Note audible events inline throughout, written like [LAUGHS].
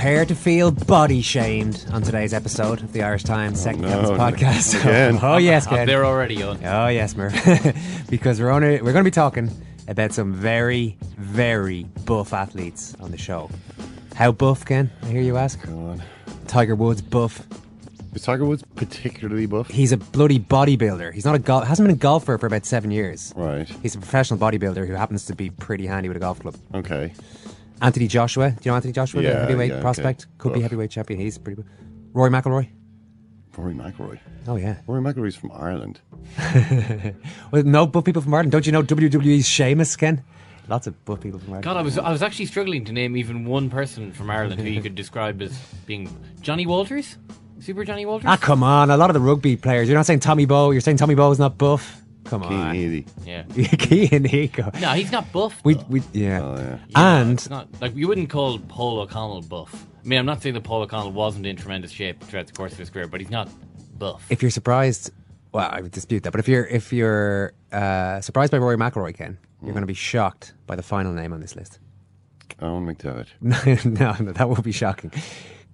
Prepare to feel body shamed on today's episode of the Irish Times Second no, Captain's no. podcast. [LAUGHS] Again. oh yes, I'm Ken. there already, on. Oh yes, Murph. [LAUGHS] because we're only, we're going to be talking about some very very buff athletes on the show. How buff, Ken? I hear you ask. Go on. Tiger Woods buff. Is Tiger Woods particularly buff? He's a bloody bodybuilder. He's not a golf. Hasn't been a golfer for about seven years. Right. He's a professional bodybuilder who happens to be pretty handy with a golf club. Okay. Anthony Joshua. Do you know Anthony Joshua, the heavyweight yeah, okay. prospect? Could be heavyweight champion. He's pretty. bu- Rory McIlroy. Rory McIlroy. Oh yeah. Rory McIlroy's from Ireland. [LAUGHS] Well, no buff people from Ireland. Don't you know WWE's Sheamus, Ken? Lots of buff people from Ireland. God, I was I was actually struggling to name even one person from Ireland who you could describe as being Johnny Walters, Super Johnny Walters. Ah, come on. A lot of the rugby players. You're not saying Tommy Bowe. You're saying Tommy Bowe is not buff. Come Keane on. Eady. yeah. [LAUGHS] Keane Eco. No, he's not buff. We, though. we, yeah. Oh, yeah. And It's not like you wouldn't call Paul O'Connell buff. I mean, I'm not saying that Paul O'Connell wasn't in tremendous shape throughout the course of his career, but he's not buff. if you're surprised, well, I would dispute that. But if you're if you're uh, surprised by Rory McIlroy, Ken, you're going to be shocked by the final name on this list. Eoin McDevitt. [LAUGHS] no, no, that would be shocking.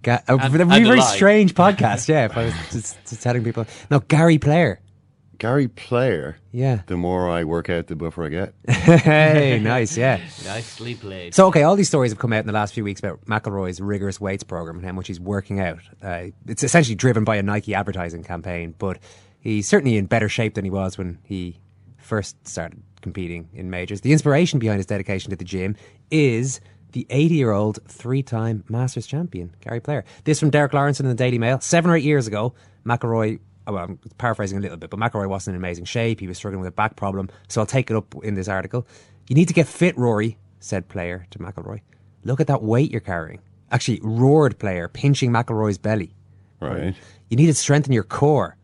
Ga- uh, And- it would be a a very lie. strange podcast, yeah. If I was just, just telling people, no, Gary Player, Gary Player. yeah. The more I work out, the buffer I get. [LAUGHS] hey, nice, yeah. Nicely played. So, okay, all these stories have come out in the last few weeks about McIlroy's rigorous weights program and how much he's working out. Uh, it's essentially driven by a Nike advertising campaign, but he's certainly in better shape than he was when he first started competing in majors. The inspiration behind his dedication to the gym is the 80 year old three time Masters champion, Gary Player. This from Derek Lawrence in the Daily Mail. Seven or eight years ago, McIlroy. Well, I'm paraphrasing a little bit, but McIlroy wasn't in amazing shape. He was struggling with a back problem. So I'll take it up in this article. You need to get fit, Rory, said Player to McIlroy. Look at that weight you're carrying. Actually, roared Player, pinching McIlroy's belly. Right. You need to strengthen your core.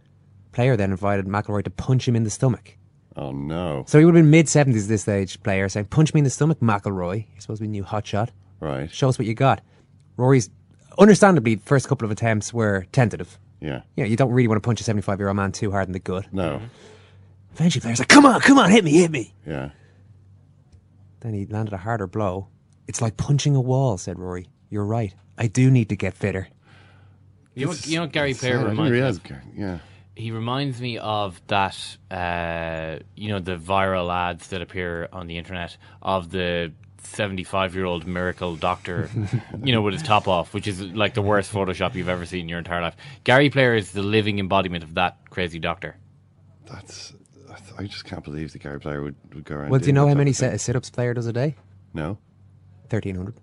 Player then invited McIlroy to punch him in the stomach. Oh, no. So he would have been mid 70s this stage, Player, saying, Punch me in the stomach, McIlroy. You're supposed to be a new hotshot. Right. Show us what you got. Rory's, understandably, first couple of attempts were tentative. Yeah. You know, you don't really want to punch a 75 year old man too hard in the gut. No. Eventually, Player's like, Come on, come on, hit me, hit me. Yeah. Then he landed a harder blow. It's like punching a wall, said Rory. You're right. I do need to get fitter. you know, what, you know what Gary Player Sad, I didn't reminds me of? Gary- Yeah. He reminds me of that, uh, you know, the viral ads that appear on the internet of the 75 year old miracle doctor, you know, with his top off, which is like the worst Photoshop you've ever seen in your entire life. Gary Player is the living embodiment of that crazy doctor. That's. I just can't believe the Gary Player would, would go around. Well, do you know how many of thing. set- sit ups Player does a day? No. 1,300.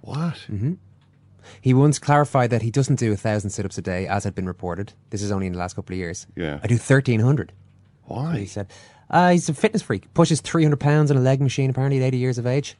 What? Mm-hmm. He once clarified that he doesn't do a thousand sit ups a day, as had been reported. This is only in the last couple of years. Yeah. I do 1,300. Why? He said, uh, he's a fitness freak. Pushes 300 pounds on a leg machine, apparently, at 80 years of age.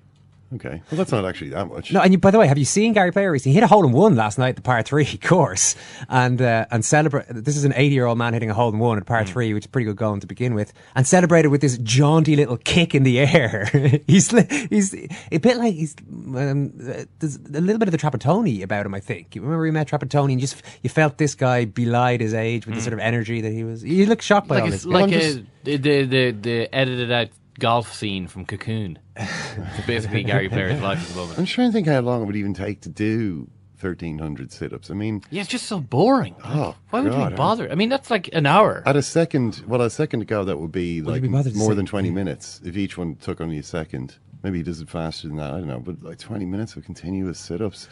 Okay. Well, that's not actually that much. No, and you, by the way, have you seen Gary Player? He hit a hole in one last night at the par three [LAUGHS] course, and uh, and celebrate. This is an eighty-year-old man hitting a hole in one at par three, which is pretty good going to begin with, and celebrated with this jaunty little kick in the air. [LAUGHS] he's he's a bit like he's um, uh, there's a little bit of the Trapattoni about him. I think you remember we met Trapattoni, and just you felt this guy belied his age with the sort of energy that he was. You look shocked by like all this. like a, the, the the the edited out golf scene from Cocoon. it's basically Gary Player's [LAUGHS] life at the moment. I'm trying to think how long it would even take to do 1,300 sit-ups. I mean, Yeah, it's just so boring. Like, Oh, why would God, we bother? I mean, that's like an hour. at a second, well, a second ago, that would be like you be more than 20 mm. minutes if each one took only a second. Maybe he does it faster than that. I don't know, but like 20 minutes of continuous sit-ups.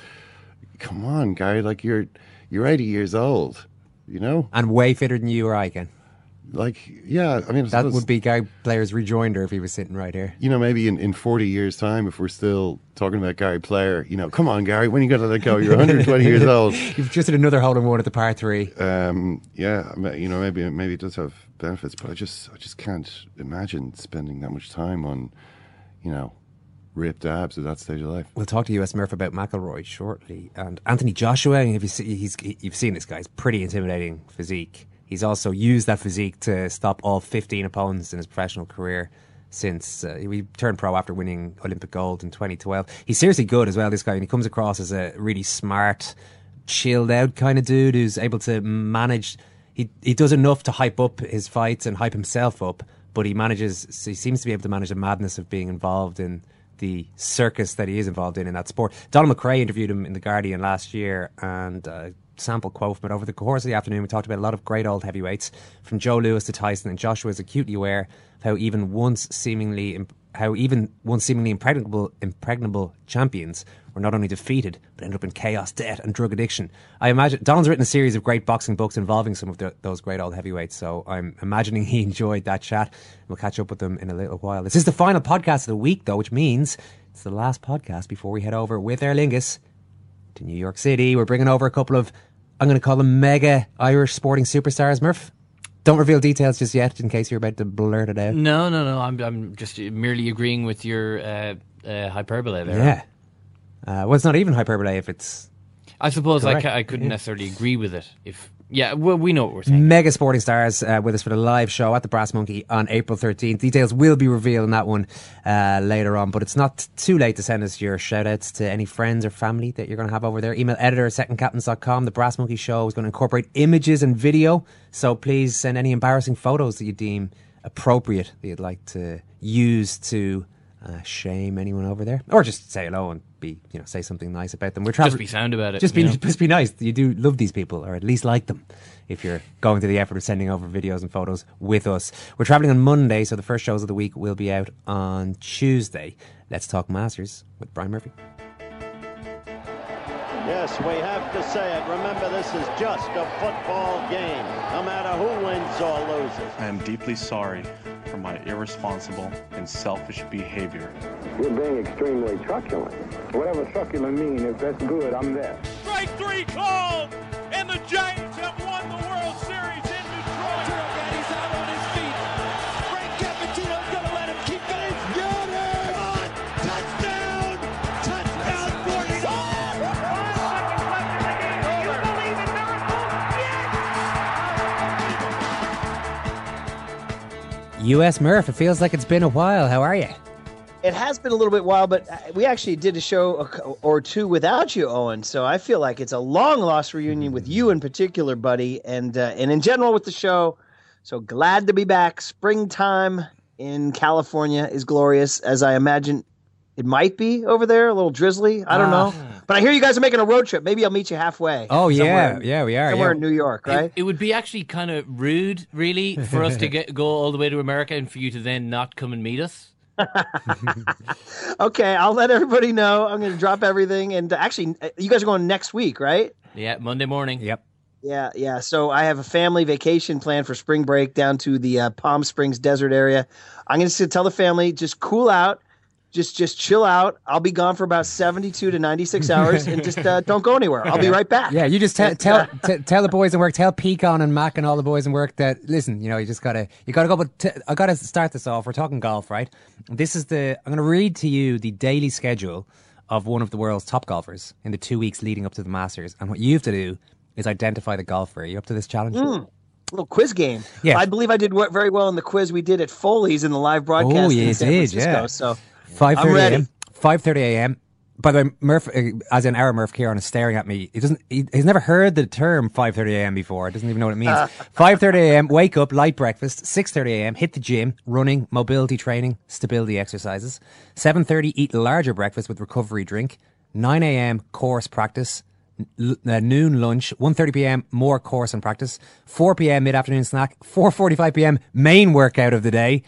Come on, Gary, like you're you're 80 years old. You know, and way fitter than you or I can. Like yeah. I mean, That would be Gary Player's rejoinder if he was sitting right here. you know, maybe in, in 40 years' time, if we're still talking about Gary Player, you know, come on, Gary, when are you going to let go? You're 120 years old. [LAUGHS] You've just hit another hole in one at the par three. Um, yeah, you know, maybe maybe it does have benefits, but I just I just can't imagine spending that much time on, you know, ripped abs at that stage of life. We'll talk to US Murph about McIlroy shortly. And Anthony Joshua, if you see, he's, you've seen this guy, he's pretty intimidating physique. He's also used that physique to stop all 15 opponents in his professional career since uh, he turned pro after winning Olympic gold in 2012. He's seriously good as well, this guy, and he comes across as a really smart, chilled out kind of dude who's able to manage. He, he does enough to hype up his fights and hype himself up, but he manages, he seems to be able to manage the madness of being involved in the circus that he is involved in in that sport. Donald McRae interviewed him in The Guardian last year and uh, sample quote but. Over the course of the afternoon, we talked about a lot of great old heavyweights, from Joe Louis to Tyson, and Joshua is acutely aware of how even once seemingly imp- how even once seemingly impregnable impregnable champions were not only defeated but ended up in chaos, debt, and drug addiction. I imagine Don's written a series of great boxing books involving some of the, those great old heavyweights, so I'm imagining he [LAUGHS] enjoyed that chat. We'll catch up with them in a little while. This is the final podcast of the week, though, which means it's the last podcast before we head over with Aer Lingus to New York City. We're bringing over a couple of, I'm going to call them mega Irish sporting superstars. Murph, don't reveal details just yet, in case you're about to blurt it out. No, no, no. I'm I'm just merely agreeing with your uh, uh, hyperbole there. Yeah. Uh, well, it's not even hyperbole if it's I suppose I, ca- I couldn't necessarily agree with it. If yeah, well, we know what we're saying. mega sporting stars uh, with us for the live show at the Brass Monkey on April 13th. Details will be revealed in that one uh, later on, but it's not too late to send us your shout outs to any friends or family that you're going to have over there. Email editor at secondcaptains.com. The Brass Monkey show is going to incorporate images and video, so please send any embarrassing photos that you deem appropriate that you'd like to use to uh, shame anyone over there, or just say hello and be, you know, say something nice about them. We're Just traveling. be sound about it. Just be, you know? [LAUGHS] just be nice. You do love these people, or at least like them, if you're going to the effort of sending over videos and photos with us. We're traveling on Monday, so the first shows of the week will be out on Tuesday. Let's talk Masters with Brian Murphy. Yes, we have to say it. Remember, this is just a football game, no matter who wins or loses. I am deeply sorry for my irresponsible and selfish behavior. You're being extremely truculent. Whatever truculent means, if that's good, I'm there. Strike three called, and the Giants US Murph, it feels like it's been a while. How are you? It has been a little bit while, but uh, we actually did a show or two without you, Eoin. So I feel like it's a long lost reunion with you in particular, buddy, and uh, and in general with the show. So glad to be back. Springtime in California is glorious, as I imagine it might be over there. A little drizzly. I don't know, but I hear you guys are making a road trip. Maybe I'll meet you halfway. Oh, yeah. Yeah, we are, somewhere yeah. in New York, right? It, would be actually kind of rude, really, for us to [LAUGHS] get, go all the way to America and for you to then not come and meet us. [LAUGHS] okay, I'll let everybody know. I'm going to drop everything, and uh, actually, uh, you guys are going next week, right? Yeah, Monday morning. Yep. Yeah, yeah. So I have a family vacation plan for spring break down to the uh, Palm Springs desert area. I'm going to tell the family just cool out, just just chill out. I'll be gone for about 72 to 96 [LAUGHS] hours and just uh, don't go anywhere. I'll be right back. Yeah, you just tell tell t- tell the boys in work, tell Peacon and Mac and all the boys in work that listen, you know, you just gotta you gotta go. But t- I gotta start this off. We're talking golf, right? This is the I'm gonna read to you the daily schedule of one of the world's top golfers in the two weeks leading up to the Masters, and what you have to do is identify the golfer. Are you up to this challenge? Mm, little quiz game. Yeah. I believe I did very well in the quiz we did at Foley's in the live broadcast Oh, yeah, in San did, Francisco. yeah. So Five thirty a.m. Five thirty a.m. By the way, Murph, uh, as in our Murph Kieran, is staring at me. He doesn't. He, he's never heard the term five thirty a.m. before. He Doesn't even know what it means. [LAUGHS] Five thirty a.m. Wake up, light breakfast. Six thirty a.m. Hit the gym, running, mobility training, stability exercises. Seven thirty, eat larger breakfast with recovery drink. Nine a.m. course practice. L- uh, noon lunch. 1.30 p.m. more course and practice. Four p.m. mid afternoon snack. Four forty-five p.m. main workout of the day.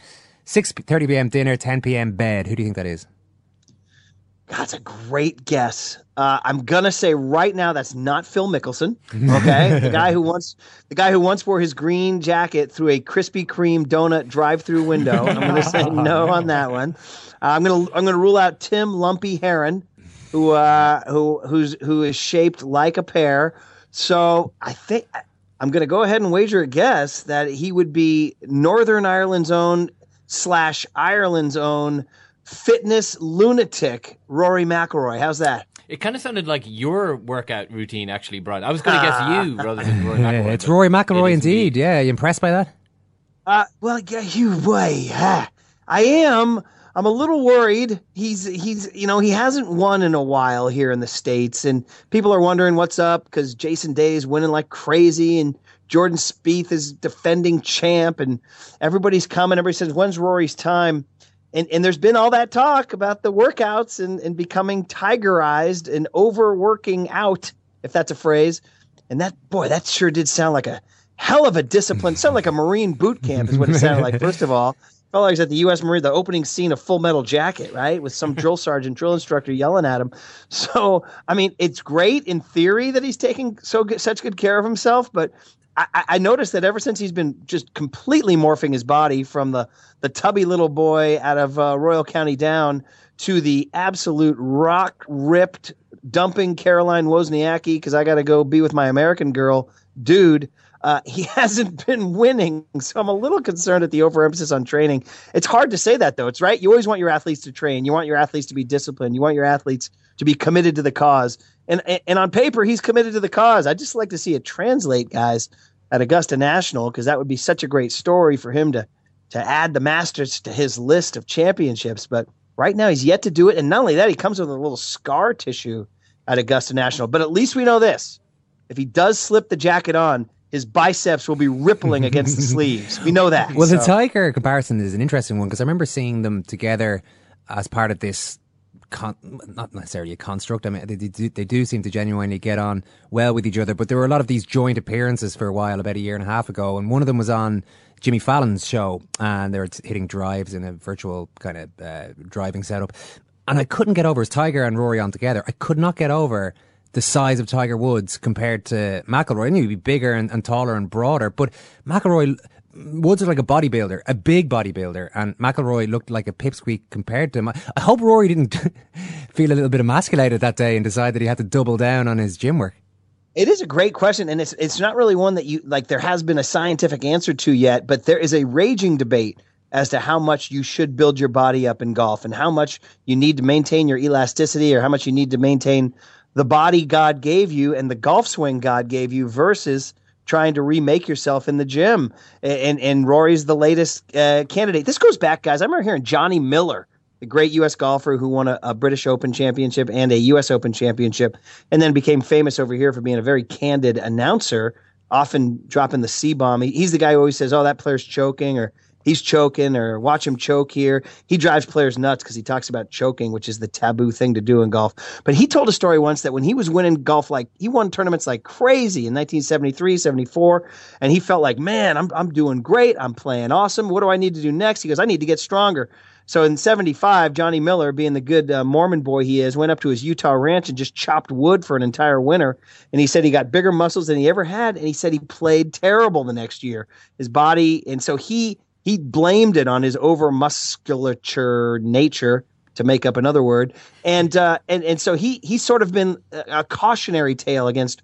6.30 p.m. dinner, 10 p.m. bed. Who do you think that is? That's a great guess. Uh, I'm gonna say right now that's not Phil Mickelson. Okay, [LAUGHS] the guy who once the guy who once wore his green jacket through a Krispy Kreme donut drive-through window. I'm gonna say no on that one. Uh, I'm gonna I'm gonna rule out Tim Lumpy Herron, who uh, who who's who is shaped like a pear. So I think I'm gonna go ahead and wager a guess that he would be Northern Ireland's own slash Ireland's own fitness lunatic Rory McIlroy. How's that? It kind of sounded like your workout routine, actually, Brian. I was going to guess you rather than Rory [LAUGHS] Yeah, McIlroy. it's Rory McIlroy is indeed. Yeah, you impressed by that? Uh, well, yeah, you way. ah, I am. I'm a little worried. He's he's you know he hasn't won in a while here in the states, and people are wondering what's up because Jason Day is winning like crazy, and Jordan Spieth is defending champ, and everybody's coming. Everybody says, "When's Rory's time?" And and there's been all that talk about the workouts and and becoming tigerized and overworking out, if that's a phrase. And that boy, that sure did sound like a hell of a discipline. Sounded like a Marine boot camp is what it sounded like. First of all, felt like it was at the U.S. Marine, the opening scene of Full Metal Jacket, right, with some drill [LAUGHS] sergeant, drill instructor yelling at him. So, I mean, it's great in theory that he's taking so good, such good care of himself, but. I, I- noticed that ever since he's been just completely morphing his body from the the tubby little boy out of uh, Royal County down to the absolute rock ripped dumping Caroline Wozniacki because I got to go be with my American girl, dude. Uh, he [LAUGHS] hasn't been winning, so I'm a little concerned at the overemphasis on training. It's hard to say that though. It's right. You always want your athletes to train. You want your athletes to be disciplined. You want your athletes to be committed to the cause. And and on paper, he's committed to the cause. I'd just like to see it translate, guys, at Augusta National because that would be such a great story for him to to add the Masters to his list of championships. But right now, he's yet to do it. And not only that, he comes with a little scar tissue at Augusta National. But at least we know this: if he does slip the jacket on, his biceps will be rippling against the [LAUGHS] sleeves. We know that. Well, the Tiger comparison is an interesting one because I remember seeing them together as part of this. Con- not necessarily a construct. I mean, they, they, do, they do seem to genuinely get on well with each other. But there were a lot of these joint appearances for a while, about a year and a half ago, and one of them was on Jimmy Fallon's show, and they were hitting drives in a virtual kind of uh, driving setup. And I couldn't get over as Tiger and Rory on together. I could not get over the size of Tiger Woods compared to McIlroy. I knew he'd be bigger and, and taller and broader, but McIlroy, Woods is like a bodybuilder, a big bodybuilder, and McIlroy looked like a pipsqueak compared to him. I I hope Rory didn't [LAUGHS] feel a little bit emasculated that day and decide that he had to double down on his gym work. It is a great question, and it's it's not really one that you like. There has been a scientific answer to yet, but there is a raging debate as to how much you should build your body up in golf, and how much you need to maintain your elasticity, or how much you need to maintain the body God gave you and the golf swing God gave you, versus trying to remake yourself in the gym. And and Rory's the latest uh, candidate. This goes back, guys. I remember hearing Johnny Miller the great U.S. golfer who won a, a British Open championship and a U.S. Open championship, and then became famous over here for being a very candid announcer, often dropping the C bomb. He, he's the guy who always says, "Oh, that player's choking," or "He's choking," or "Watch him choke here." He drives players nuts because he talks about choking, which is the taboo thing to do in golf. But he told a story once that when he was winning golf, like he won tournaments like crazy in 1973, 74, and he felt like, man, I'm I'm doing great. I'm playing awesome. What do I need to do next? He goes, I need to get stronger. So in 75, Johnny Miller, being the good uh, Mormon boy he is, went up to his Utah ranch and just chopped wood for an entire winter. And he said he got bigger muscles than he ever had. And he said he played terrible the next year. His body. And so he he blamed it on his over musculature nature. to make up another word. And uh, and and so he he's sort of been a, a cautionary tale against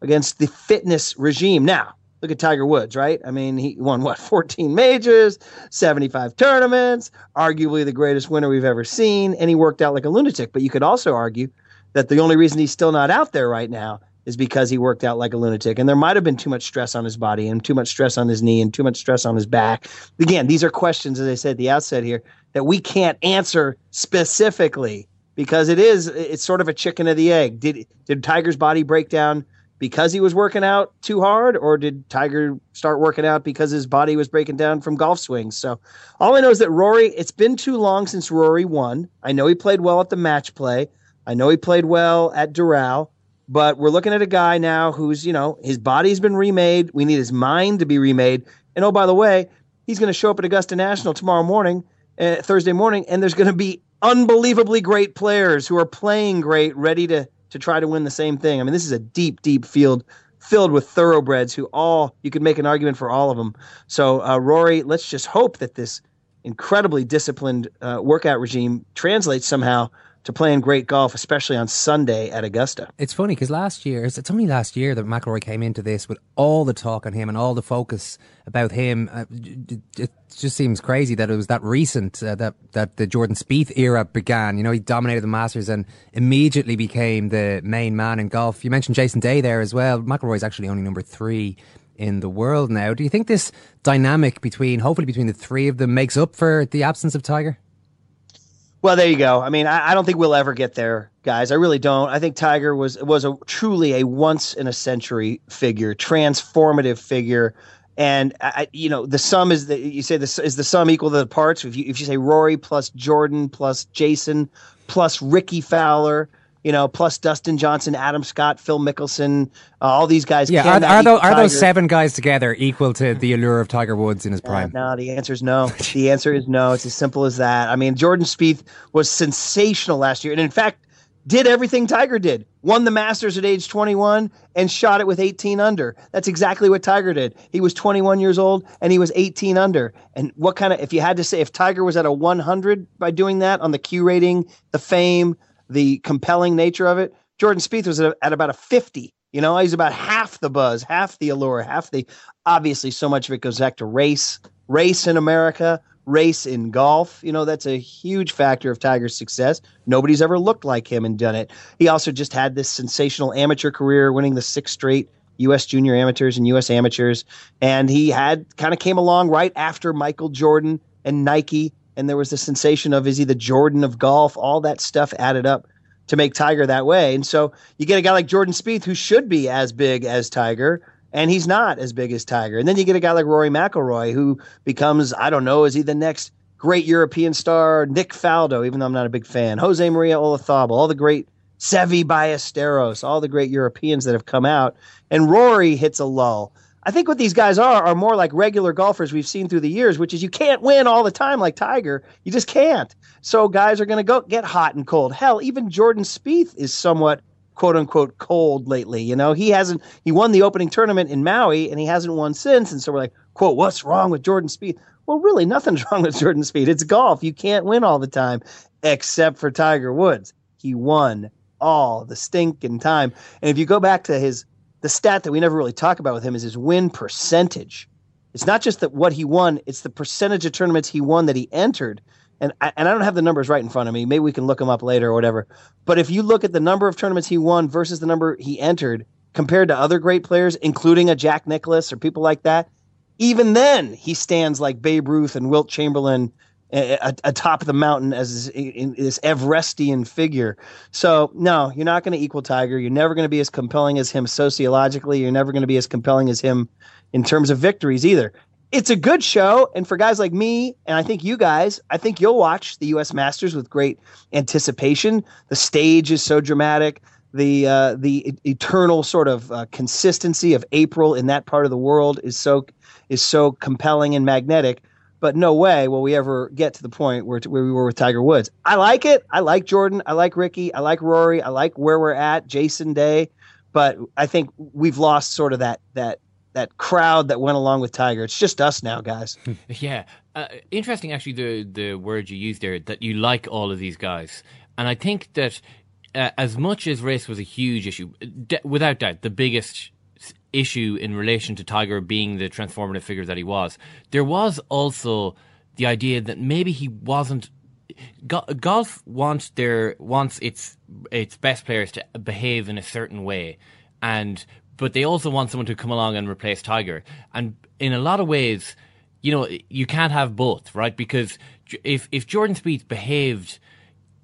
against the fitness regime. Now, look at Tiger Woods, right? I mean, he won what 14 majors, 75 tournaments, arguably the greatest winner we've ever seen, and he worked out like a lunatic. But you could also argue that the only reason he's still not out there right now is because he worked out like a lunatic. And there might have been too much stress on his body and too much stress on his knee and too much stress on his back. Again, these are questions, as I said at the outset here, that we can't answer specifically because it is it's sort of a chicken of the egg. Did did Tiger's body break down because he was working out too hard, or did Tiger start working out because his body was breaking down from golf swings? So all I know is that Rory, it's been too long since Rory won. I know he played well at the match play. I know he played well at Doral. But we're looking at a guy now who's, you know, his body's been remade. We need his mind to be remade. And oh, by the way, he's going to show up at Augusta National tomorrow morning, uh, Thursday morning, and there's going to be unbelievably great players who are playing great, ready to to try to win the same thing. I mean, this is a deep, deep field filled with thoroughbreds who all you could make an argument for all of them. So, uh, Rory, let's just hope that this incredibly disciplined uh, workout regime translates somehow to playing great golf, especially on Sunday at Augusta. It's funny because last year, it's only last year that McIlroy came into this with all the talk on him and all the focus about him. Uh, it just seems crazy that it was that recent uh, that that the Jordan Spieth era began. You know, he dominated the Masters and immediately became the main man in golf. You mentioned Jason Day there as well. McIlroy's actually only number three in the world now. Do you think this dynamic between, hopefully between the three of them, makes up for the absence of Tiger? Well, there you go. I mean, I, I, don't think we'll ever get there, guys. I really don't. I think Tiger was was a truly a once in a century figure, transformative figure. And I, you know, the sum is that you say this is the sum equal to the parts. If you if you say Rory plus Jordan plus Jason plus Rickie Fowler, you know, plus Dustin Johnson, Adam Scott, Phil Mickelson, uh, all these guys. Yeah, are, are, those, are, those, seven guys together equal to the allure of Tiger Woods in his prime? Uh, no, the answer is no. [LAUGHS] the answer is no. It's as simple as that. I mean, Jordan Spieth was sensational last year, and in fact, did everything Tiger did. Won the Masters at age 21 and shot it with 18 under. That's exactly what Tiger did. He was 21 years old and he was 18 under. And what kind of, if you had to say, if Tiger was at a 100 by doing that on the Q rating, the fame, the compelling nature of it. Jordan Spieth was at, at about a 50. You know, he's about half the buzz, half the allure, half the. Obviously, so much of it goes back to race, race in America, race in golf. You know, that's a huge factor of Tiger's success. Nobody's ever looked like him and done it. He also just had this sensational amateur career, winning the six straight U.S. junior amateurs and U.S. amateurs. And he had kind of came along right after Michael Jordan and Nike and there was the sensation of is he the Jordan of golf? All that stuff added up to make Tiger that way. And so you get a guy like Jordan Spieth who should be as big as Tiger, and he's not as big as Tiger. And then you get a guy like Rory McIlroy who becomes I don't know is he the next great European star? Nick Faldo, even though I'm not a big fan. Jose Maria Olazabal, all the great Seve Ballesteros, all the great Europeans that have come out, and Rory hits a lull. I think what these guys are are more like regular golfers we've seen through the years, which is you can't win all the time like Tiger. You just can't. So guys are going to go get hot and cold. Hell, even Jordan Spieth is somewhat quote unquote cold lately. You know, he hasn't he won the opening tournament in Maui and he hasn't won since. And so we're like, quote, what's wrong with Jordan Spieth? Well, really, nothing's [LAUGHS] wrong with Jordan Spieth. It's golf. You can't win all the time, except for Tiger Woods. He won all the stinking time. And if you go back to his the stat that we never really talk about with him is his win percentage. It's not just that what he won; it's the percentage of tournaments he won that he entered. And I, and I don't have the numbers right in front of me. Maybe we can look them up later or whatever. But if you look at the number of tournaments he won versus the number he entered, compared to other great players, including a Jack Nicklaus or people like that, even then he stands like Babe Ruth and Wilt Chamberlain atop the mountain as this Everestian figure. So no, you're not going to equal Tiger. You're never going to be as compelling as him sociologically. You're never going to be as compelling as him in terms of victories either. It's a good show, and for guys like me, and I think you guys, I think you'll watch the U.S. Masters with great anticipation. The stage is so dramatic. The uh, the eternal sort of uh, consistency of April in that part of the world is so is so compelling and magnetic but no way will we ever get to the point where, where we were with Tiger Woods. I like it. I like Jordan. I like Rickie. I like Rory. I like where we're at, Jason Day. But I think we've lost sort of that that that crowd that went along with Tiger. It's just us now, guys. [LAUGHS] Yeah, uh, interesting. Actually, the the word you used there that you like all of these guys, and I think that uh, as much as race was a huge issue, d- without doubt, the biggest issue in relation to Tiger being the transformative figure that he was, there was also the idea that maybe he wasn't. Go- golf wants their wants its its best players to behave in a certain way, and but they also want someone to come along and replace Tiger. And in a lot of ways, you know, you can't have both, right? Because if if Jordan Spieth behaved,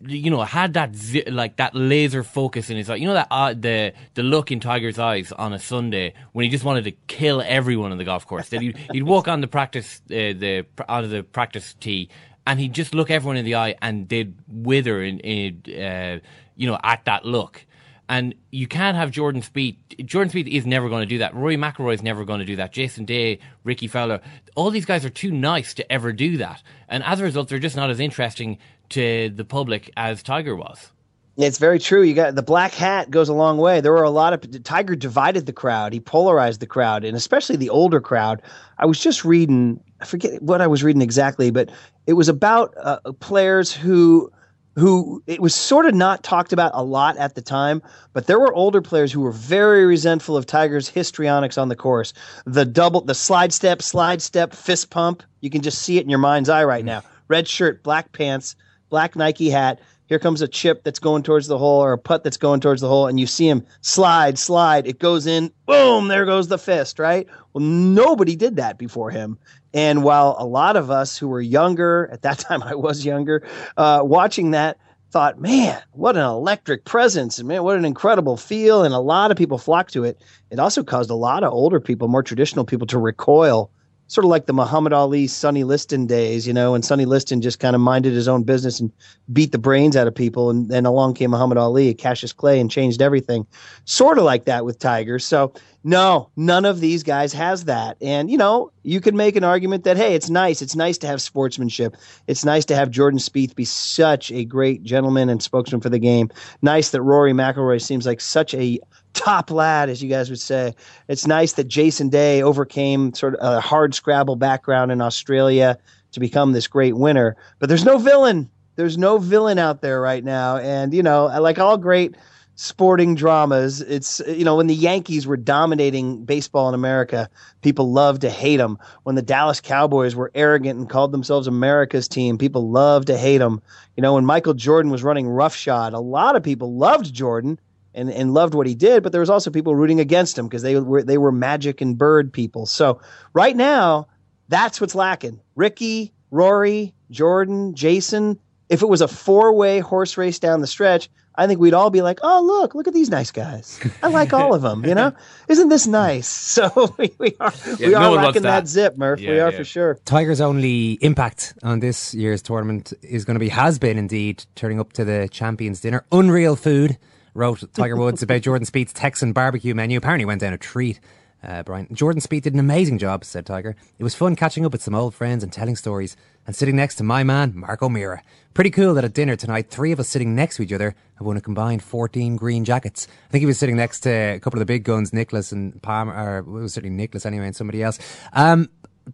you know, had that zi- like that laser focus in his eye, you know that uh, the the look in Tiger's eyes on a Sunday when he just wanted to kill everyone on the golf course. That he'd, [LAUGHS] he'd walk on the practice uh, the onto the practice tee and he'd just look everyone in the eye and they'd wither in, in uh, you know at that look. And you can't have Jordan Spieth. Jordan Spieth is never going to do that. Rory McIlroy is never going to do that. Jason Day, Rickie Fowler, all these guys are too nice to ever do that. And as a result, they're just not as interesting to the public as Tiger was. It's very true. You got the black hat goes a long way. There were a lot of Tiger divided the crowd. He polarized the crowd, and especially the older crowd. I was just reading. I forget what I was reading exactly, but it was about uh, players who who it was sort of not talked about a lot at the time, but there were older players who were very resentful of Tiger's histrionics on the course. The double, the slide step, slide step, fist pump. You can just see it in your mind's eye right now. Red shirt, black pants, black Nike hat. Here comes a chip that's going towards the hole or a putt that's going towards the hole, and you see him slide, slide. It goes in, boom, there goes the fist, right? Well, nobody did that before him. And while a lot of us who were younger, at that [LAUGHS] time I was younger, uh, watching that, thought, man, what an electric presence, and man, what an incredible feel. And a lot of people flocked to it. It also caused a lot of older people, more traditional people, to recoil sort of like the Muhammad Ali, Sonny Liston days, you know, when Sonny Liston just kind of minded his own business and beat the brains out of people. And then along came Muhammad Ali, Cassius Clay, and changed everything. Sort of like that with Tiger. So, no, none of these guys has that. And, you know, you can make an argument that, hey, it's nice. It's nice to have sportsmanship. It's nice to have Jordan Spieth be such a great gentleman and spokesman for the game. Nice that Rory McIlroy seems like such a top lad, as you guys would say. It's nice that Jason Day overcame sort of a hard scrabble background in Australia to become this great winner. But there's no villain. There's no villain out there right now. And, you know, like all great sporting dramas, it's, you know, when the Yankees were dominating baseball in America, people loved to hate them. When the Dallas Cowboys were arrogant and called themselves America's team, people loved to hate them. You know, when Michael Jordan was running roughshod, a lot of people loved Jordan and, and loved what he did, but there was also people rooting against him because they were they were magic and bird people. So right now, that's what's lacking. Rickie, Rory, Jordan, Jason. If it was a four way horse race down the stretch, I think we'd all be like, "Oh, look, look at these nice guys. I like all of them. You know, [LAUGHS] isn't this nice?" [LAUGHS] So we, we are Yeah, we are one wants lacking that. that. zip, Murph. we are yeah. for sure. Tiger's only impact on this year's tournament is going to be has been indeed turning up to the champions dinner. Unreal food, wrote Tiger Woods about [LAUGHS] Jordan Spieth's Texan barbecue menu. Apparently went down a treat. Uh, Brian Jordan Spieth did an amazing job, said Tiger. It was fun catching up with some old friends and telling stories, and sitting next to my man Mark O'Meara. Pretty cool that at dinner tonight, three of us sitting next to each other have won a combined 14 green jackets. I think he was sitting next to a couple of the big guns, Nicklaus and Palmer, or it was certainly Nicklaus anyway, and somebody else. Um,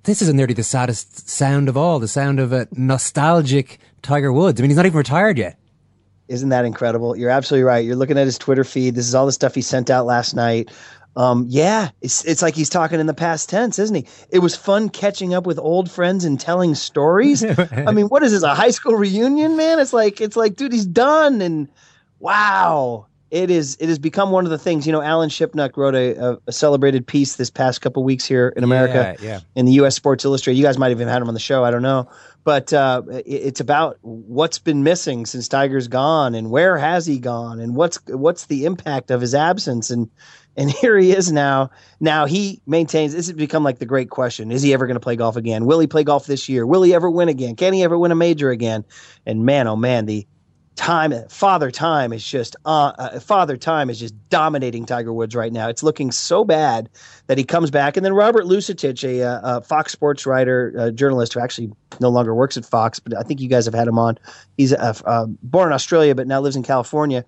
this is nearly the saddest sound of all, the sound of a nostalgic Tiger Woods. I mean, he's not even retired yet. Isn't that incredible? You're absolutely right. You're looking at his Twitter feed. This is all the stuff he sent out last night. Um, yeah, it's it's like he's talking in the past tense, isn't he? It was fun catching up with old friends and telling stories. [LAUGHS] I mean, what is this? A high school reunion, man? It's like it's like, dude, he's done. And wow, it is it has become one of the things. You know, Alan Shipnuck wrote a, a, a celebrated piece this past couple weeks here in America Yeah, yeah. in the U.S. Sports Illustrated. You guys might have even had him on the show. I don't know, but uh, it, it's about what's been missing since Tiger's gone, and where has he gone, and what's what's the impact of his absence, and and [LAUGHS] here he is now. Now he maintains this has become like the great question: Is he ever going to play golf again? Will he play golf this year? Will he ever win again? Can he ever win a major again? And man, oh man, the time father time is just uh, uh father time is just dominating tiger woods right now it's looking so bad that he comes back and then robert Lusetich a, uh, a fox sports writer uh, journalist who actually no longer works at fox but i think you guys have had him on he's uh, uh, born in australia but now lives in california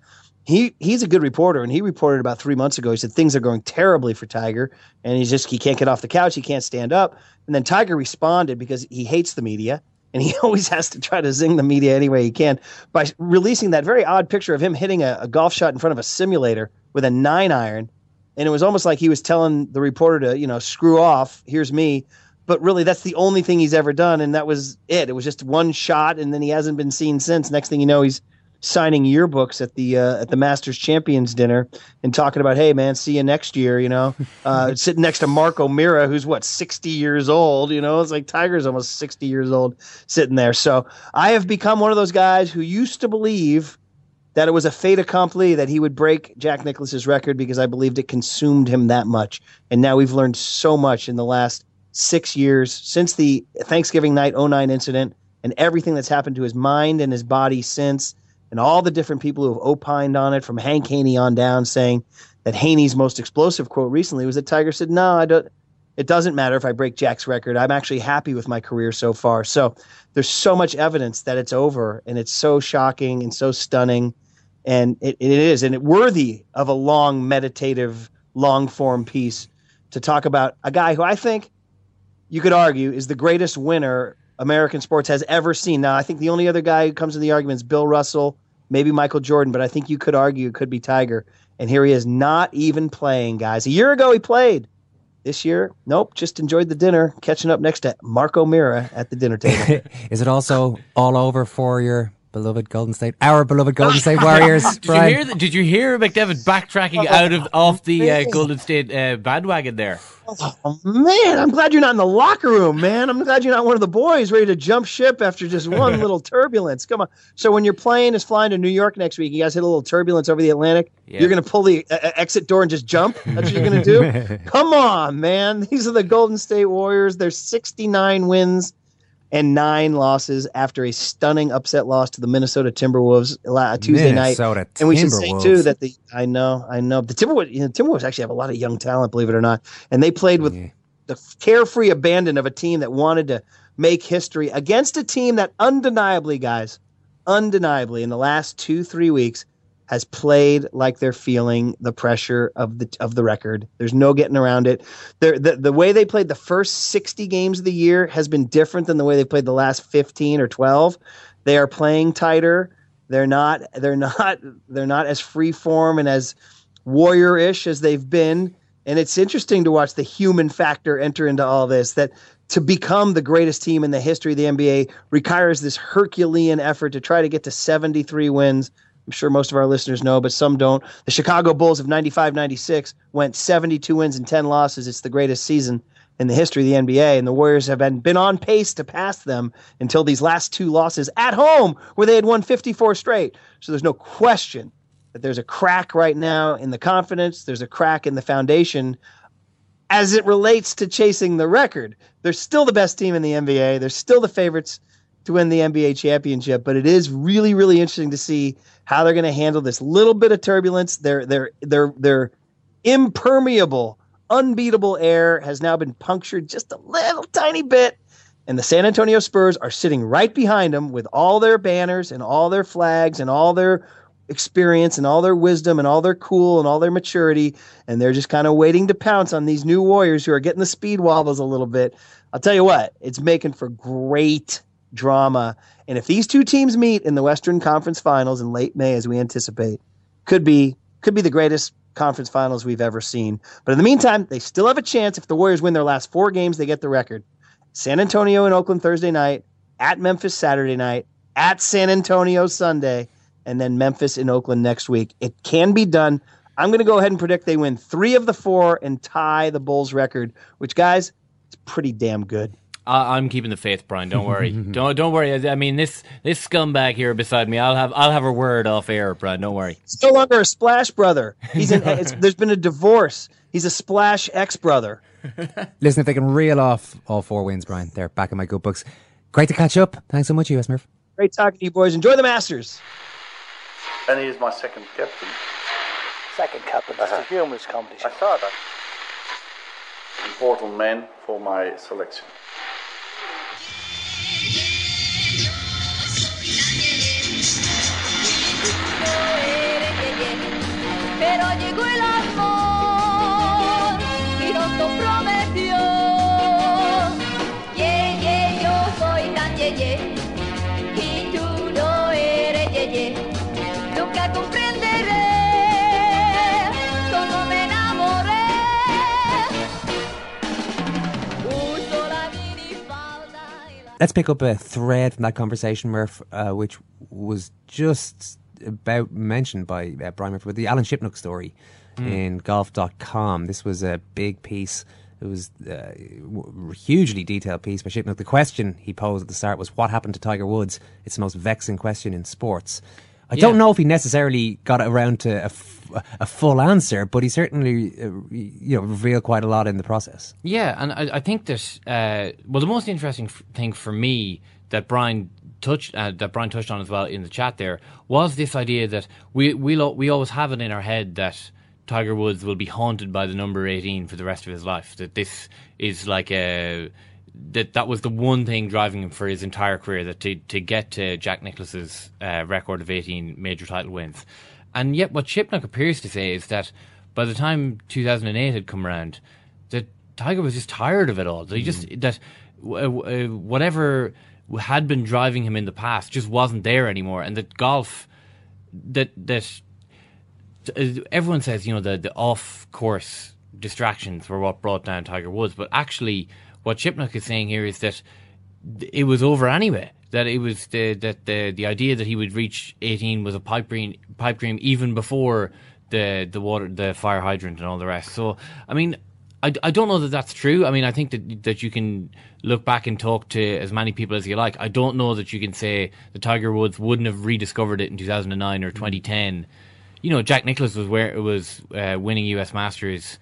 he he's a good reporter, and he reported about three months ago. He said things are going terribly for Tiger, and he's just he can't get off the couch, he can't stand up. And then Tiger responded because he hates the media, and he [LAUGHS] always has to try to zing the media any way he can by releasing that very odd picture of him hitting a, a golf shot in front of a simulator with a nine iron, and it was almost like he was telling the reporter to you know screw off. Here's me. But really, that's the only thing he's ever done, and that was it. It was just one shot, and then he hasn't been seen since. Next thing you know, he's signing yearbooks at the uh, at the Masters Champions dinner and talking about, hey man, see you next year. You know, uh, [LAUGHS] sitting next to Mark O'Meara, who's what sixty years old. You know, it's like Tiger's almost sixty years old sitting there. So I have become one of those guys who used to believe that it was a fait accompli that he would break Jack Nicklaus's record because I believed it consumed him that much. And now we've learned so much in the last six years since the Thanksgiving night 09 incident and everything that's happened to his mind and his body since and all the different people who have opined on it from Hank Haney on down saying that Haney's most explosive quote recently was that Tiger said, no, I don't, it doesn't matter if I break Jack's record. I'm actually happy with my career so far. So there's so much evidence that it's over and it's so shocking and so stunning. And it, it is, and it worthy of a long meditative, long form piece to talk about a guy who I think you could argue is the greatest winner American sports has ever seen. Now, I think the only other guy who comes in the argument is Bill Russell, maybe Michael Jordan, but I think you could argue it could be Tiger. And here he is not even playing, guys. A year ago, he played. This year, nope, just enjoyed the dinner, catching up next to Mark O'Meara at the dinner table. [LAUGHS] Is it also all over for your beloved Golden State, our beloved Golden State Warriors? [LAUGHS] Did Brian? you hear? The, did you hear McDevitt backtracking out of off the uh, Golden State uh, bandwagon there? Oh, man, I'm glad you're not in the locker room, man. I'm glad you're not one of the boys ready to jump ship after just one [LAUGHS] little turbulence. Come on. So when your plane is flying to New York next week, you guys hit a little turbulence over the Atlantic. Yeah. You're going to pull the uh, exit door and just jump. That's what you're going to do. [LAUGHS] Come on, man. These are the Golden State Warriors. There's 69 wins and nine losses after a stunning upset loss to the Minnesota Timberwolves Tuesday Minnesota night. And we should say too that the I know I know the Timberwolves you know, Timberwolves actually have a lot of young talent, believe it or not, and they played with the carefree abandon of a team that wanted to make history against a team that undeniably, guys, undeniably in the last two three weeks has played like they're feeling the pressure of the of the record. There's no getting around it. The the way they played the first 60 games of the year has been different than the way they played the last 15 or 12. They are playing tighter. They're not they're not they're not as free form and as warrior-ish as they've been. And it's interesting to watch the human factor enter into all this that to become the greatest team in the history of the NBA requires this Herculean effort to try to get to 73 wins. I'm sure most of our listeners know, but some don't. The Chicago Bulls of 95 96 went 72 wins and 10 losses. It's the greatest season in the history of the NBA, and the Warriors have been, been on pace to pass them until these last two losses at home, where they had won 54 straight. So there's no question that there's a crack right now in the confidence, there's a crack in the foundation as it relates to chasing the record. They're still the best team in the NBA. They're still the favorites to win the NBA championship, but it is really, really interesting to see how they're going to handle this little bit of turbulence. Their their their their impermeable, unbeatable air has now been punctured just a little tiny bit. And the San Antonio Spurs are sitting right behind them with all their banners and all their flags and all their experience and all their wisdom and all their cool and all their maturity. And they're just kind of waiting to pounce on these new Warriors who are getting the speed wobbles a little bit. I'll tell you what, it's making for great drama. And if these two teams meet in the Western Conference Finals in late May, as we anticipate, could be could be the greatest conference finals we've ever seen. But in the meantime, they still have a chance. If the Warriors win their last four games, they get the record. San Antonio and Oakland Thursday night, at Memphis Saturday night, at San Antonio Sunday, and then Memphis and Oakland next week. It can be done. I'm going to go ahead and predict they win three of the four and tie the Bulls record, which, guys, it's pretty damn good. I I'm keeping the faith, Brian. Don't worry. [LAUGHS] don't don't worry. I mean this this scumbag here beside me. I'll have I'll have a word off air, Brian. Don't worry. He's no longer a splash brother. He's an, [LAUGHS] it's, there's been a divorce. He's a splash ex brother. [LAUGHS] Listen, if they can reel off all four wins, Brian, they're back in my good books. Great to catch up. Thanks so much, US Murph. Great talking to you boys. Enjoy the Masters. And he is my second captain. Second captain. That's a uh-huh. humorous competition. I saw that. Important man for my selection. Let's pick up a thread from that conversation, Murph, uh, which was just about mentioned by uh, Brian Murphy with the Alan Shipnuck story Mm. in golf.com. This was a big piece. It was uh, w- hugely detailed piece by Shipnuck. The question he posed at the start was, "What happened to Tiger Woods?" It's the most vexing question in sports. I don't know if he necessarily got around to a, f- a full answer, but he certainly, uh, you know, revealed quite a lot in the process. Yeah, and I, I think that uh, well, the most interesting f- thing for me that Brian touched uh, that Brian touched on as well in the chat there was this idea that we we lo- we always have it in our head that Tiger Woods will be haunted by the number eighteen for the rest of his life. That this is like a that that was the one thing driving him for his entire career that to to get to Jack Nicklaus's uh, record of eighteen major title wins. And yet, what Shipnuck appears to say is that by the time 2008 had come around, that Tiger was just tired of it all. That he just that uh, whatever had been driving him in the past just wasn't there anymore, and that golf that that uh, everyone says you know the the off course distractions were what brought down Tiger Woods, but actually what Shipnuck is saying here is that it was over anyway. That it was the that the the idea that he would reach 18 was a pipe dream, pipe dream even before the the water the fire hydrant and all the rest. So I mean. I, I don't know that that's true. I mean, I think that that you can look back and talk to as many people as you like. I don't know that you can say the Tiger Woods wouldn't have rediscovered it in 2009 or 2010. You know, Jack Nicklaus was where it was uh, winning U.S. Masters,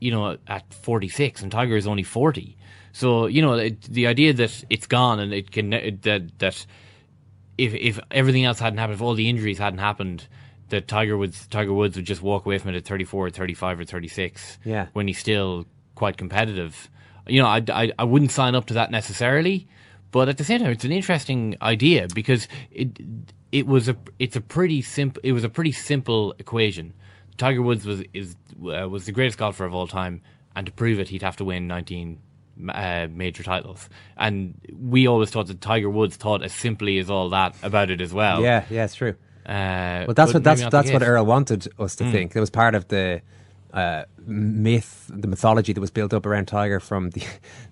you know, at 46, and Tiger is only 40. So you know, it, the idea that it's gone and it can that that if if everything else hadn't happened, if all the injuries hadn't happened, that Tiger Woods Tiger Woods would just walk away from it at 34, or 35, or 36. Yeah. when he's still quite competitive. You know, I, I, I wouldn't sign up to that necessarily, but at the same time, it's an interesting idea because it it was a it's a pretty simple it was a pretty simple equation. Tiger Woods was is uh, was the greatest golfer of all time, and to prove it, he'd have to win 19 uh, major titles. And we always thought that Tiger Woods thought as simply as all that about it as well. Yeah, yeah, it's true. Uh, Well, that's but what that's maybe not the that's what. Earl wanted us to Mm. think. It was part of the uh, myth, the mythology that was built up around Tiger from the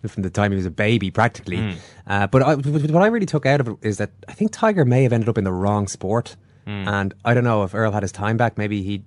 [LAUGHS] from the time he was a baby, practically. Mm. Uh, but I, what I really took out of it is that I think Tiger may have ended up in the wrong sport, Mm. and I don't know if Earl had his time back. Maybe he'd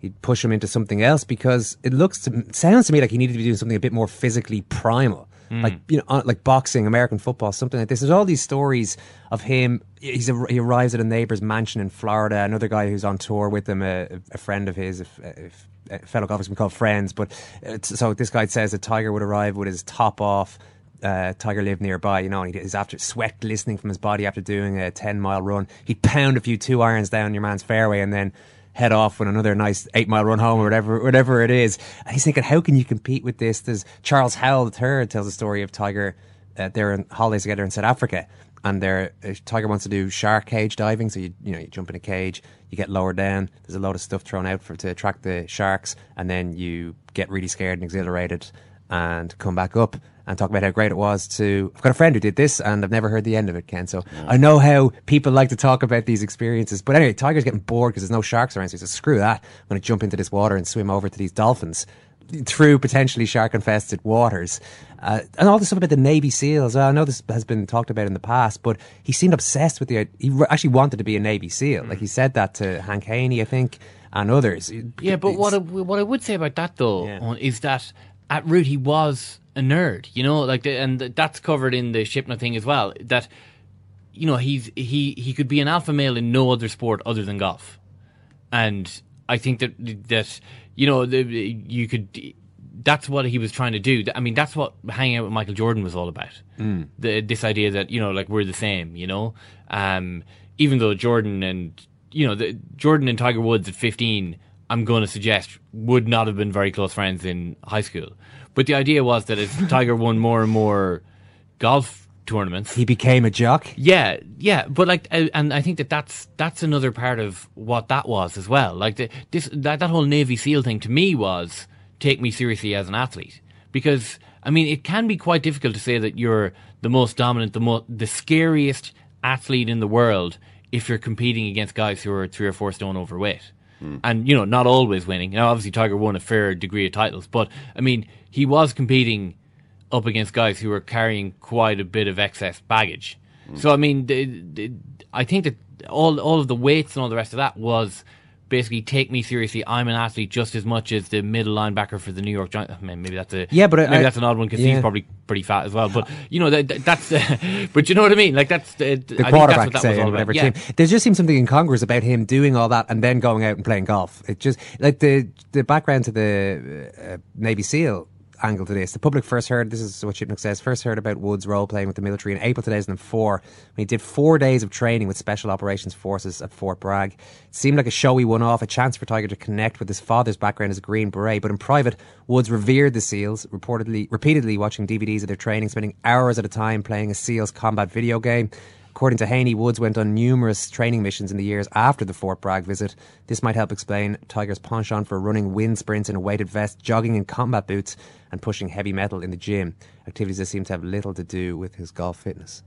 he'd push him into something else because it looks to sounds to me like he needed to be doing something a bit more physically primal. Mm. Like you know, like boxing, American football, something like this. There's all these stories of him. He's a, he arrives at a neighbor's mansion in Florida. Another guy who's on tour with him, a, a friend of his, if, if, a fellow golfers can call friends. But it's, so this guy says that Tiger would arrive with his top off. Uh, Tiger lived nearby, you know, and he, he's after sweat glistening from his body after doing a ten mile run. He'd pound a few two irons down your man's fairway, and then head off on another nice eight mile run home or whatever whatever it is. And he's thinking, how can you compete with this? There's Charles Howell III tells the story of Tiger. Uh, they're on holidays together in South Africa, and they're, uh, Tiger wants to do shark cage diving. So you you know you jump in a cage, you get lowered down. There's a load of stuff thrown out for to attract the sharks, and then you get really scared and exhilarated, and come back up and talk about how great it was to. I've got a friend who did this, and I've never heard the end of it, Ken. So I know how people like to talk about these experiences. But anyway, Tiger's getting bored because there's no sharks around, so he says, "Screw that! I'm going to jump into this water and swim over to these dolphins." Through potentially shark infested waters. Uh, and all this stuff about the Navy SEALs. I know this has been talked about in the past, but he seemed obsessed with the. He actually wanted to be a Navy SEAL. Like he said that to Hank Haney, I think, and others. Yeah, but what I, what I would say about that though uh, is that at root he was a nerd, you know, like the, and that's covered in the Shipnuck thing as well. That you know he's he he could be an alpha male in no other sport other than golf, and I think that that you know the, you could. That's what he was trying to do. I mean, that's what hanging out with Michael Jordan was all about. Mm. The, this idea that you know, like we're the same. You know, um, even though Jordan and you know, the, Jordan and Tiger Woods at fifteen, I'm going to suggest would not have been very close friends in high school. But the idea was that if Tiger won more and more golf tournaments, he became a jock. Yeah, yeah, but like, uh, and I think that that's that's another part of what that was as well. Like the, this that that whole Navy SEAL thing to me was take me seriously as an athlete because I mean it can be quite difficult to say that you're the most dominant, the most the scariest athlete in the world if you're competing against guys who are three or four stone overweight. And you know, not always winning. Now, obviously, Tiger won a fair degree of titles, but I mean, he was competing up against guys who were carrying quite a bit of excess baggage. So I mean, the, the, I think that all all of the weights and all the rest of that was basically take me seriously. I'm an athlete just as much as the middle linebacker for the New York Giants. I mean, maybe that's a Yeah, but I- maybe that's an odd one because yeah. he's probably pretty fat as well. But you know that, that- that's [LAUGHS] but you know what I mean. Like that's the, the I think that's quarterback what that say was whatever. Yeah. team. There just seems something incongruous about him doing all that and then going out and playing golf. It just like the the background to the uh, Navy SEAL angle to this. The public first heard this is what Shipnuck says. First heard about Woods' role playing with the military in April 2004 when he did four days of training with Special Operations Forces at Fort Bragg. It seemed like a showy one-off, a chance for Tiger to connect with his father's background as a Green Beret. But in private, Woods revered the SEALs, reportedly repeatedly watching DVDs of their training, spending hours at a time playing a SEALs combat video game. According to Haney, Woods went on numerous training missions in the years after the Fort Bragg visit. This might help explain Tiger's penchant for running wind sprints in a weighted vest, jogging in combat boots, and pushing heavy metal in the gym. Activities that seem to have little to do with his golf fitness.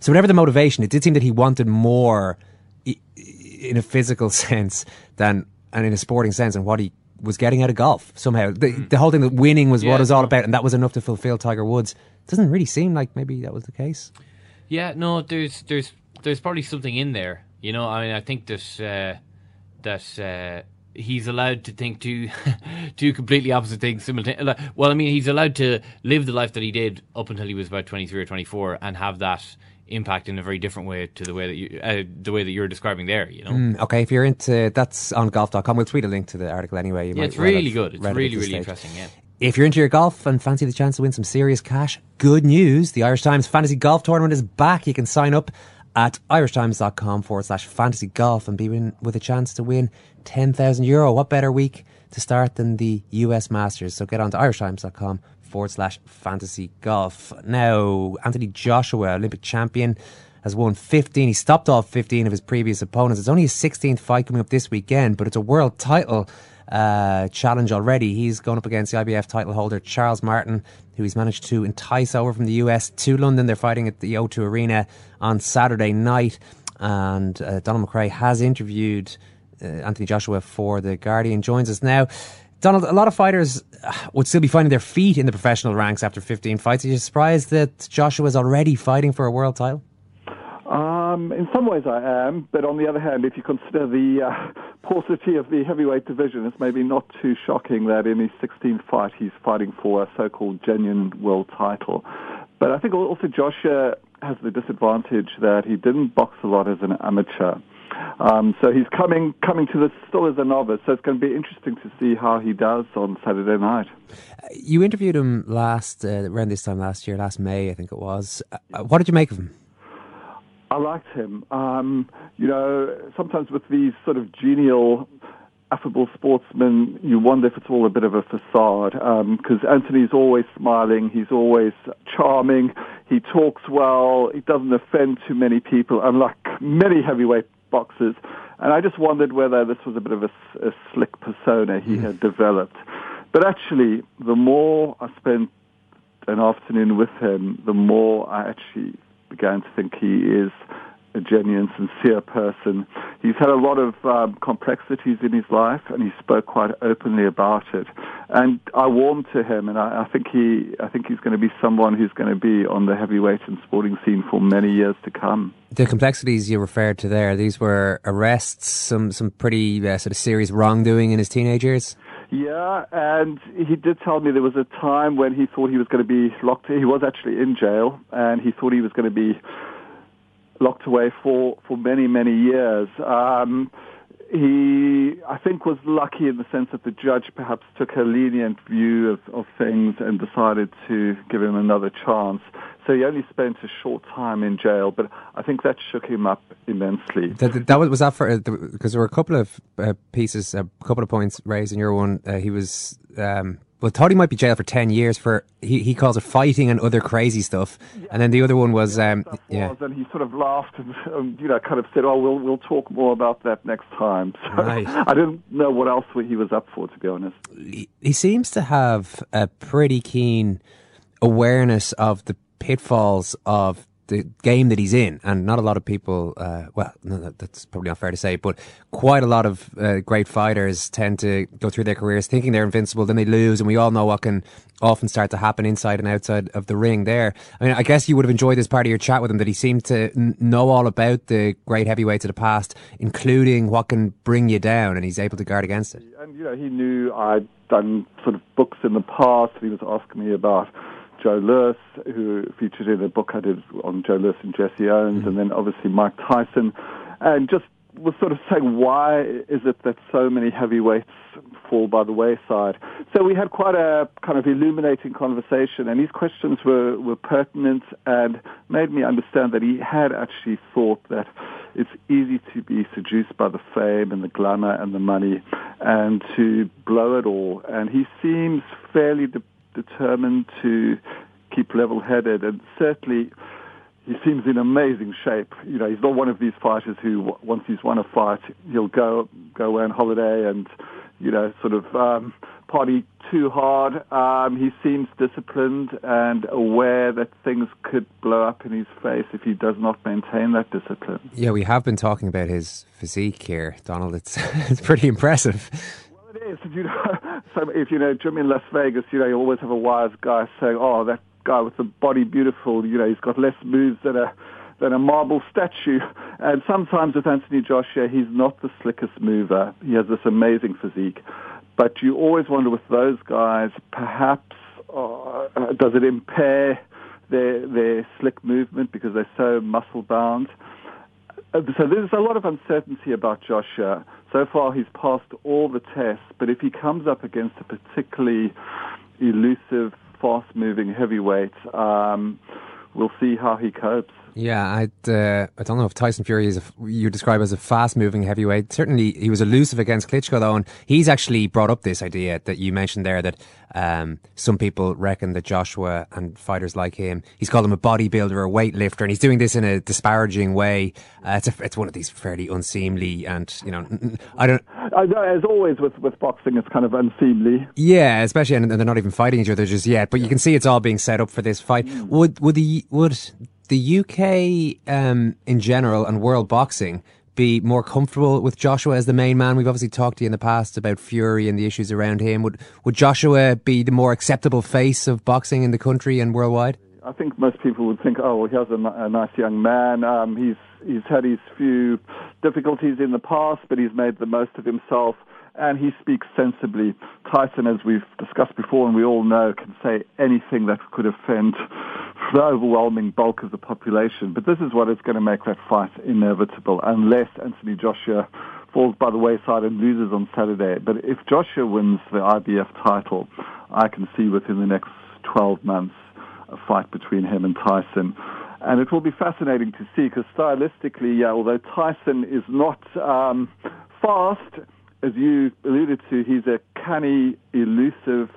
So, whatever the motivation, it did seem that he wanted more in a physical [LAUGHS] sense than and in a sporting sense and what he was getting out of golf somehow. The, mm. the whole thing that winning was what it was all about, and that was enough to fulfill Tiger Woods. Doesn't really seem like maybe that was the case. Yeah, no, there's there's there's probably something in there. You know, I mean, I think that uh, that uh, he's allowed to think two [LAUGHS] two completely opposite things simultaneously. Well, I mean, he's allowed to live the life that he did up until he was about twenty three or twenty four, and have that impact in a very different way to the way that you uh, the way that you're describing there. You know. Mm, okay, if you're into that's on golf.com. We'll tweet a link to the article anyway. You Yeah, it's really good. It's really, really interesting, yeah. If you're into your golf and fancy the chance to win some serious cash, good news. The Irish Times Fantasy Golf Tournament is back. You can sign up at irishtimes.com forward slash fantasy golf and be in with a chance to win 10,000 euro. What better week to start than the US Masters? So get on to irishtimes.com forward slash fantasy golf. Now, Anthony Joshua, Olympic champion, has won 15. He stopped off 15 of his previous opponents. It's only his 16th fight coming up this weekend, but it's a world title uh, challenge already. He's going up against the IBF title holder Charles Martin, who he's managed to entice over from the US to London. They're fighting at the O2 Arena on Saturday night. And uh, Donald McRae has interviewed uh, Anthony Joshua for The Guardian. Joins us now. Donald, a lot of fighters uh, would still be finding their feet in the professional ranks after 15 fights. Are you surprised that Joshua is already fighting for a world title? Um, in some ways, I am, but on the other hand, if you consider the uh, paucity of the heavyweight division, it's maybe not too shocking that in his 16th fight he's fighting for a so-called genuine world title. But I think also Joshua has the disadvantage that he didn't box a lot as an amateur. Um, so he's coming coming to this still as a novice. So it's going to be interesting to see how he does on Saturday night. You interviewed him last, uh, around this time last year, last May, I think it was. Uh, what did you make of him? I liked him. Um, you know, sometimes with these sort of genial, affable sportsmen, you wonder if it's all a bit of a facade. Because Anthony's always smiling, he's always charming, he talks well, he doesn't offend too many people, unlike many heavyweight boxers. And I just wondered whether this was a bit of a slick persona he had developed. But actually, the more I spent an afternoon with him, the more I actually began to think he is a genuine, sincere person. He's had a lot of um, complexities in his life, and he spoke quite openly about it. And I warmed to him, and I, I think he, I think he's going to be someone who's going to be on the heavyweight and sporting scene for many years to come. The complexities you referred to there, these were arrests, some some pretty uh, sort of serious wrongdoing in his teenage years. Yeah, and he did tell me there was a time when he thought he was going to be locked. He was actually in jail, and he thought he was going to be locked away for for many many years. Um, he, I think, was lucky in the sense that the judge perhaps took a lenient view of, of things and decided to give him another chance. So he only spent a short time in jail, but I think that shook him up immensely. That, that, was, was that for because there were a couple of uh, pieces, a couple of points raised in your one. Uh, he was um, well thought he might be jailed for ten years for he, he calls it fighting and other crazy stuff, and then the other one was um, yeah. was, and he sort of laughed and um, you know kind of said, "Oh, we'll we'll talk more about that next time." [LAUGHS] So Right. I didn't know what else he was up for, to be honest. he, he seems to have a pretty keen awareness of the pitfalls of the game that he's in, and not a lot of people. Uh, well, no, that's probably not fair to say, but quite a lot of uh, great fighters tend to go through their careers thinking they're invincible, then they lose, and we all know what can often start to happen inside and outside of the ring. There, I mean, I guess you would have enjoyed this part of your chat with him that he seemed to n- know all about the great heavyweights of the past, including what can bring you down, and he's able to guard against it. And you know, he knew I'd done sort of books in the past. He was asking me about Joe Louis, who featured in a book I did on Joe Louis and Jesse Owens, mm-hmm. and then obviously Mike Tyson, and just was sort of saying why is it that so many heavyweights fall by the wayside. So we had quite a kind of illuminating conversation, and his questions were, were pertinent and made me understand that he had actually thought that it's easy to be seduced by the fame and the glamour and the money and to blow it all. And he seems fairly de- determined to keep level-headed, and certainly he seems in amazing shape. You know, he's not one of these fighters who, once he's won a fight, he'll go go away on holiday and, you know, sort of um, party too hard. Um, he seems disciplined and aware that things could blow up in his face if he does not maintain that discipline. Yeah, we have been talking about his physique here, Donald. It's [LAUGHS] it's pretty impressive. Well, it is. You know, so if you know in Las Vegas, you know you always have a wise guy saying, "Oh, that guy with the body beautiful. You know, he's got less moves than a than a marble statue." [LAUGHS] And sometimes with Anthony Joshua, he's not the slickest mover. He has this amazing physique, but you always wonder with those guys, perhaps uh, does it impair their their slick movement because they're so muscle bound? Uh, So there's a lot of uncertainty about Joshua. So far, he's passed all the tests, but if he comes up against a particularly elusive, fast-moving heavyweight, um, we'll see how he copes. Yeah, I'd, uh, I don't know if Tyson Fury is a, you describe as a fast-moving heavyweight. Certainly, he was elusive against Klitschko, though, and he's actually brought up this idea that you mentioned there that um, some people reckon that Joshua and fighters like him, he's called him a bodybuilder a weightlifter, and he's doing this in a disparaging way. Uh, it's, a, it's one of these fairly unseemly and you know, [LAUGHS] I don't. I know, as always with, with boxing, it's kind of unseemly. Yeah, especially and they're not even fighting each other just yet. But you can see it's all being set up for this fight. Would would the would the UK um, in general and world boxing be more comfortable with Joshua as the main man? We've obviously talked to you in the past about Fury and the issues around him. Would would Joshua be the more acceptable face of boxing in the country and worldwide? I think most people would think, oh, well, a, a nice young man. Um, he's he's had his few difficulties in the past, but he's made the most of himself, and he speaks sensibly. Tyson, as we've discussed before, and we all know, can say anything that could offend the overwhelming bulk of the population. But this is what is going to make that fight inevitable, unless Anthony Joshua falls by the wayside and loses on Saturday. But if Joshua wins the IBF title, I can see within the next 12 months a fight between him and Tyson. And it will be fascinating to see because stylistically, yeah, although Tyson is not um, fast, as you alluded to, he's a canny, elusive,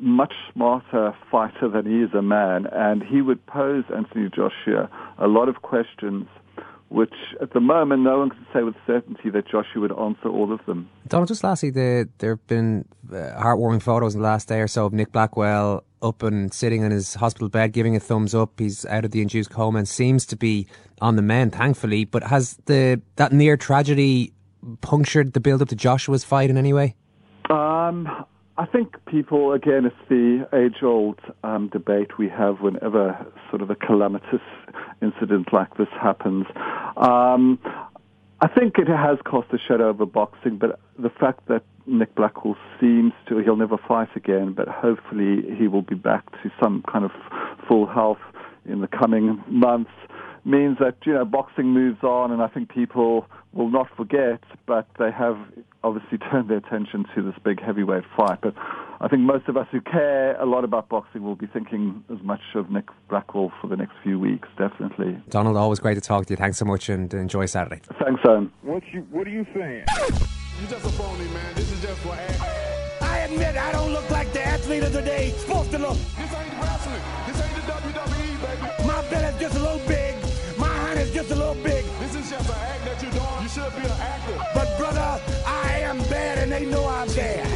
much smarter fighter than he is a man. And he would pose Anthony Joshua a lot of questions, which at the moment no one can say with certainty that Joshua would answer all of them. Donald, just lastly, the, there have been uh, heartwarming photos in the last day or so of Nick Blackwell up and sitting in his hospital bed, giving a thumbs up. He's out of the induced coma and seems to be on the mend, thankfully. But has the that near tragedy punctured the build up to Joshua's fight in any way? Um, I think people, again, it's the age-old um, debate we have whenever sort of a calamitous incident like this happens. Um, I think it has cast a shadow over boxing, but the fact that Nick Blackwell seems to, he'll never fight again, but hopefully he will be back to some kind of full health in the coming months means that, you know, boxing moves on and I think people will not forget, but they have obviously [LAUGHS] turned their attention to this big heavyweight fight. But I think most of us who care a lot about boxing will be thinking as much of Nick Blackwell for the next few weeks, definitely. Donald, always great to talk to you. Thanks so much and enjoy Saturday. Thanks, Eoin. What you What are you saying? [LAUGHS] You're just a phony, man. This is just for. I admit I don't look like the athlete of the day supposed to look. This ain't wrestling. This ain't the WWE, baby. My belly's just a little big. My is just a little big. This is just an act that you're doing. You should be an actor. But brother, I am bad, and they know I'm bad.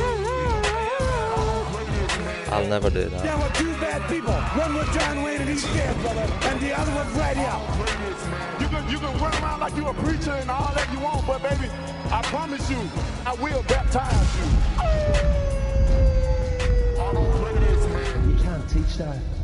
I I'll never do that. There were two bad people. One was John Wayne and he's dead, brother, and the other was right here. You can, you can run around like you a preacher and all that you want, but baby, I promise you, I will baptize you. You can't teach that.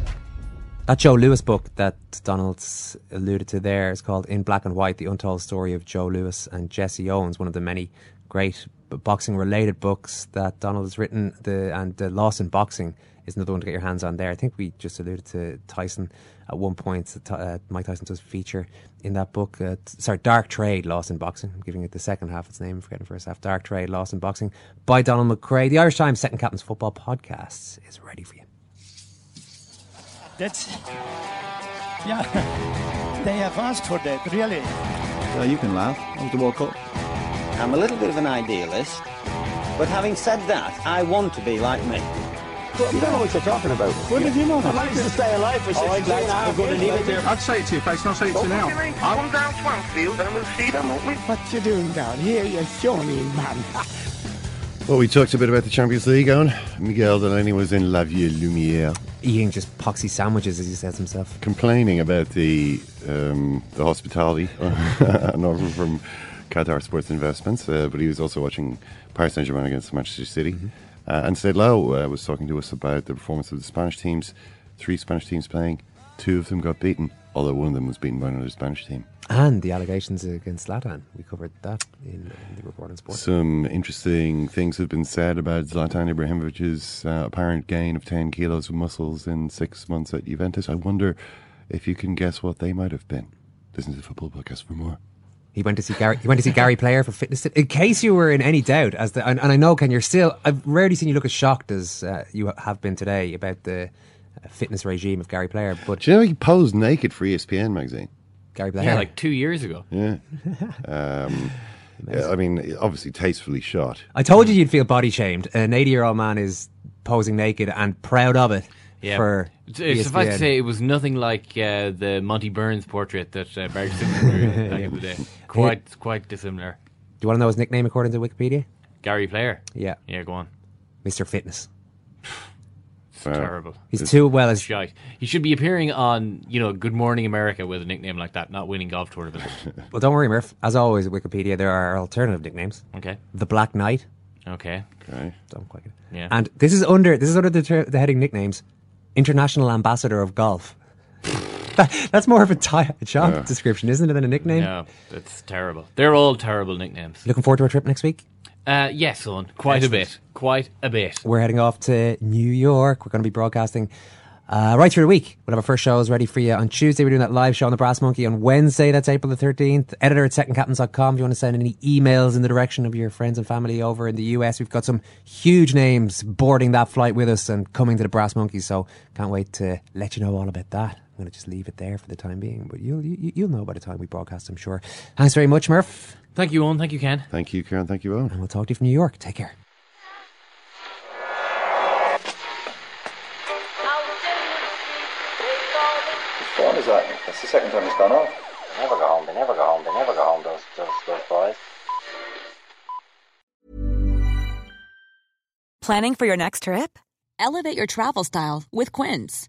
That Joe Louis book that Donald's alluded to there is called In Black and White The Untold Story of Joe Louis and Jesse Owens, one of the many great boxing related books that Donald has written. The, and the Lost in Boxing is another one to get your hands on there. I think we just alluded to Tyson at one point. Uh, Mike Tyson does feature in that book. Uh, sorry, Dark Trade, Lost in Boxing. I'm giving it the second half its name, I'm forgetting the first half. Dark Trade, Lost in Boxing by Donald McRae. The Irish Times Second Captain's Football Podcast is ready for you. That's. Yeah. [LAUGHS] They have asked for that, really. So you can laugh. That was the World Cup. I'm a little bit of an idealist, but having said that, I want to be like me. You don't know what you're talking about. When did you know? I'd like to stay alive for Oh, 60 I'd like years. to- I'm going to leave it there. I'd say it to your face, and I'll say it to you now. Come down Swansfield and we'll see them, won't we? What you doing down here, you shawny man? Well, we talked a bit about the Champions League on. Miguel Delaney was in La Vieille Lumière. Eating just poxy sandwiches, as he says himself. Complaining about the um, the hospitality [LAUGHS] offer from Qatar Sports Investments, uh, but he was also watching Paris Saint Germain against Manchester City. Uh, and Lowe uh, was talking to us about the performance of the Spanish teams. Three Spanish teams playing, two of them got beaten, although one of them was beaten by another Spanish team. And the allegations against Zlatan. We covered that in, in the report on sport. Some interesting things have been said about Zlatan Ibrahimovic's uh, apparent gain of 10 kilos of muscles in six months at Juventus. I wonder if you can guess what they might have been. Listen to the football podcast for more. He went to see Gary. He went to see Gary Player for fitness. In case you were in any doubt, as the and, and I know Ken, you're still. I've rarely seen you look as shocked as uh, you have been today about the fitness regime of Gary Player. But Do you know he posed naked for ESPN magazine? Gary Player, Yeah, like two years ago. Yeah. Um, yeah, I mean, obviously tastefully shot. I told you you'd feel body shamed. An 80 year old man is posing naked and proud of it. Yeah. For It's- it's suffice to say, it was nothing like uh, the Monty Burns portrait that uh, Barry Simpson [LAUGHS] drew back in the day. Quite, quite dissimilar. Do you want to know his nickname according to Wikipedia? Gary Player. Yeah. Yeah, go on. Mr. Fitness. [LAUGHS] It's terrible. He's too well as Shite. He should be appearing on, you know, Good Morning America with a nickname like that, not winning golf tournaments. [LAUGHS] Well, don't worry, Murph. As always at Wikipedia, there are alternative nicknames. Okay. The Black Knight. Okay. Okay. Don't quite get it. Yeah. And this is under this is under the, ter- the heading nicknames. International Ambassador of Golf. that, [LAUGHS] that's more of a, ti- a job Yeah. description, isn't it, than a nickname? No, that's terrible. They're all terrible nicknames. Looking forward to our trip next week. Uh, yes, son. Quite a bit. Quite a bit. We're heading off to New York. We're going to be broadcasting uh, right through the week. We'll have our first shows ready for you on Tuesday. We're doing that live show on the Brass Monkey on Wednesday. That's April the 13th. Editor at secondcaptains.com. If you want to send any emails in the direction of your friends and family over in the US, we've got some huge names boarding that flight with us and coming to the Brass Monkey. So can't wait to let you know all about that. I'm going to just leave it there for the time being, but you'll you, you'll know by the time we broadcast, I'm sure. Thanks very much, Murph. Thank you, Eoin. Thank you, Ken. Thank you, Karen. Thank you, Eoin. And we'll talk to you from New York. Take care. Whose phone is that? That's the second time it's gone off. They never go home. They never go home. They never go home. Those those those boys. Planning for your next trip? Elevate your travel style with Quince.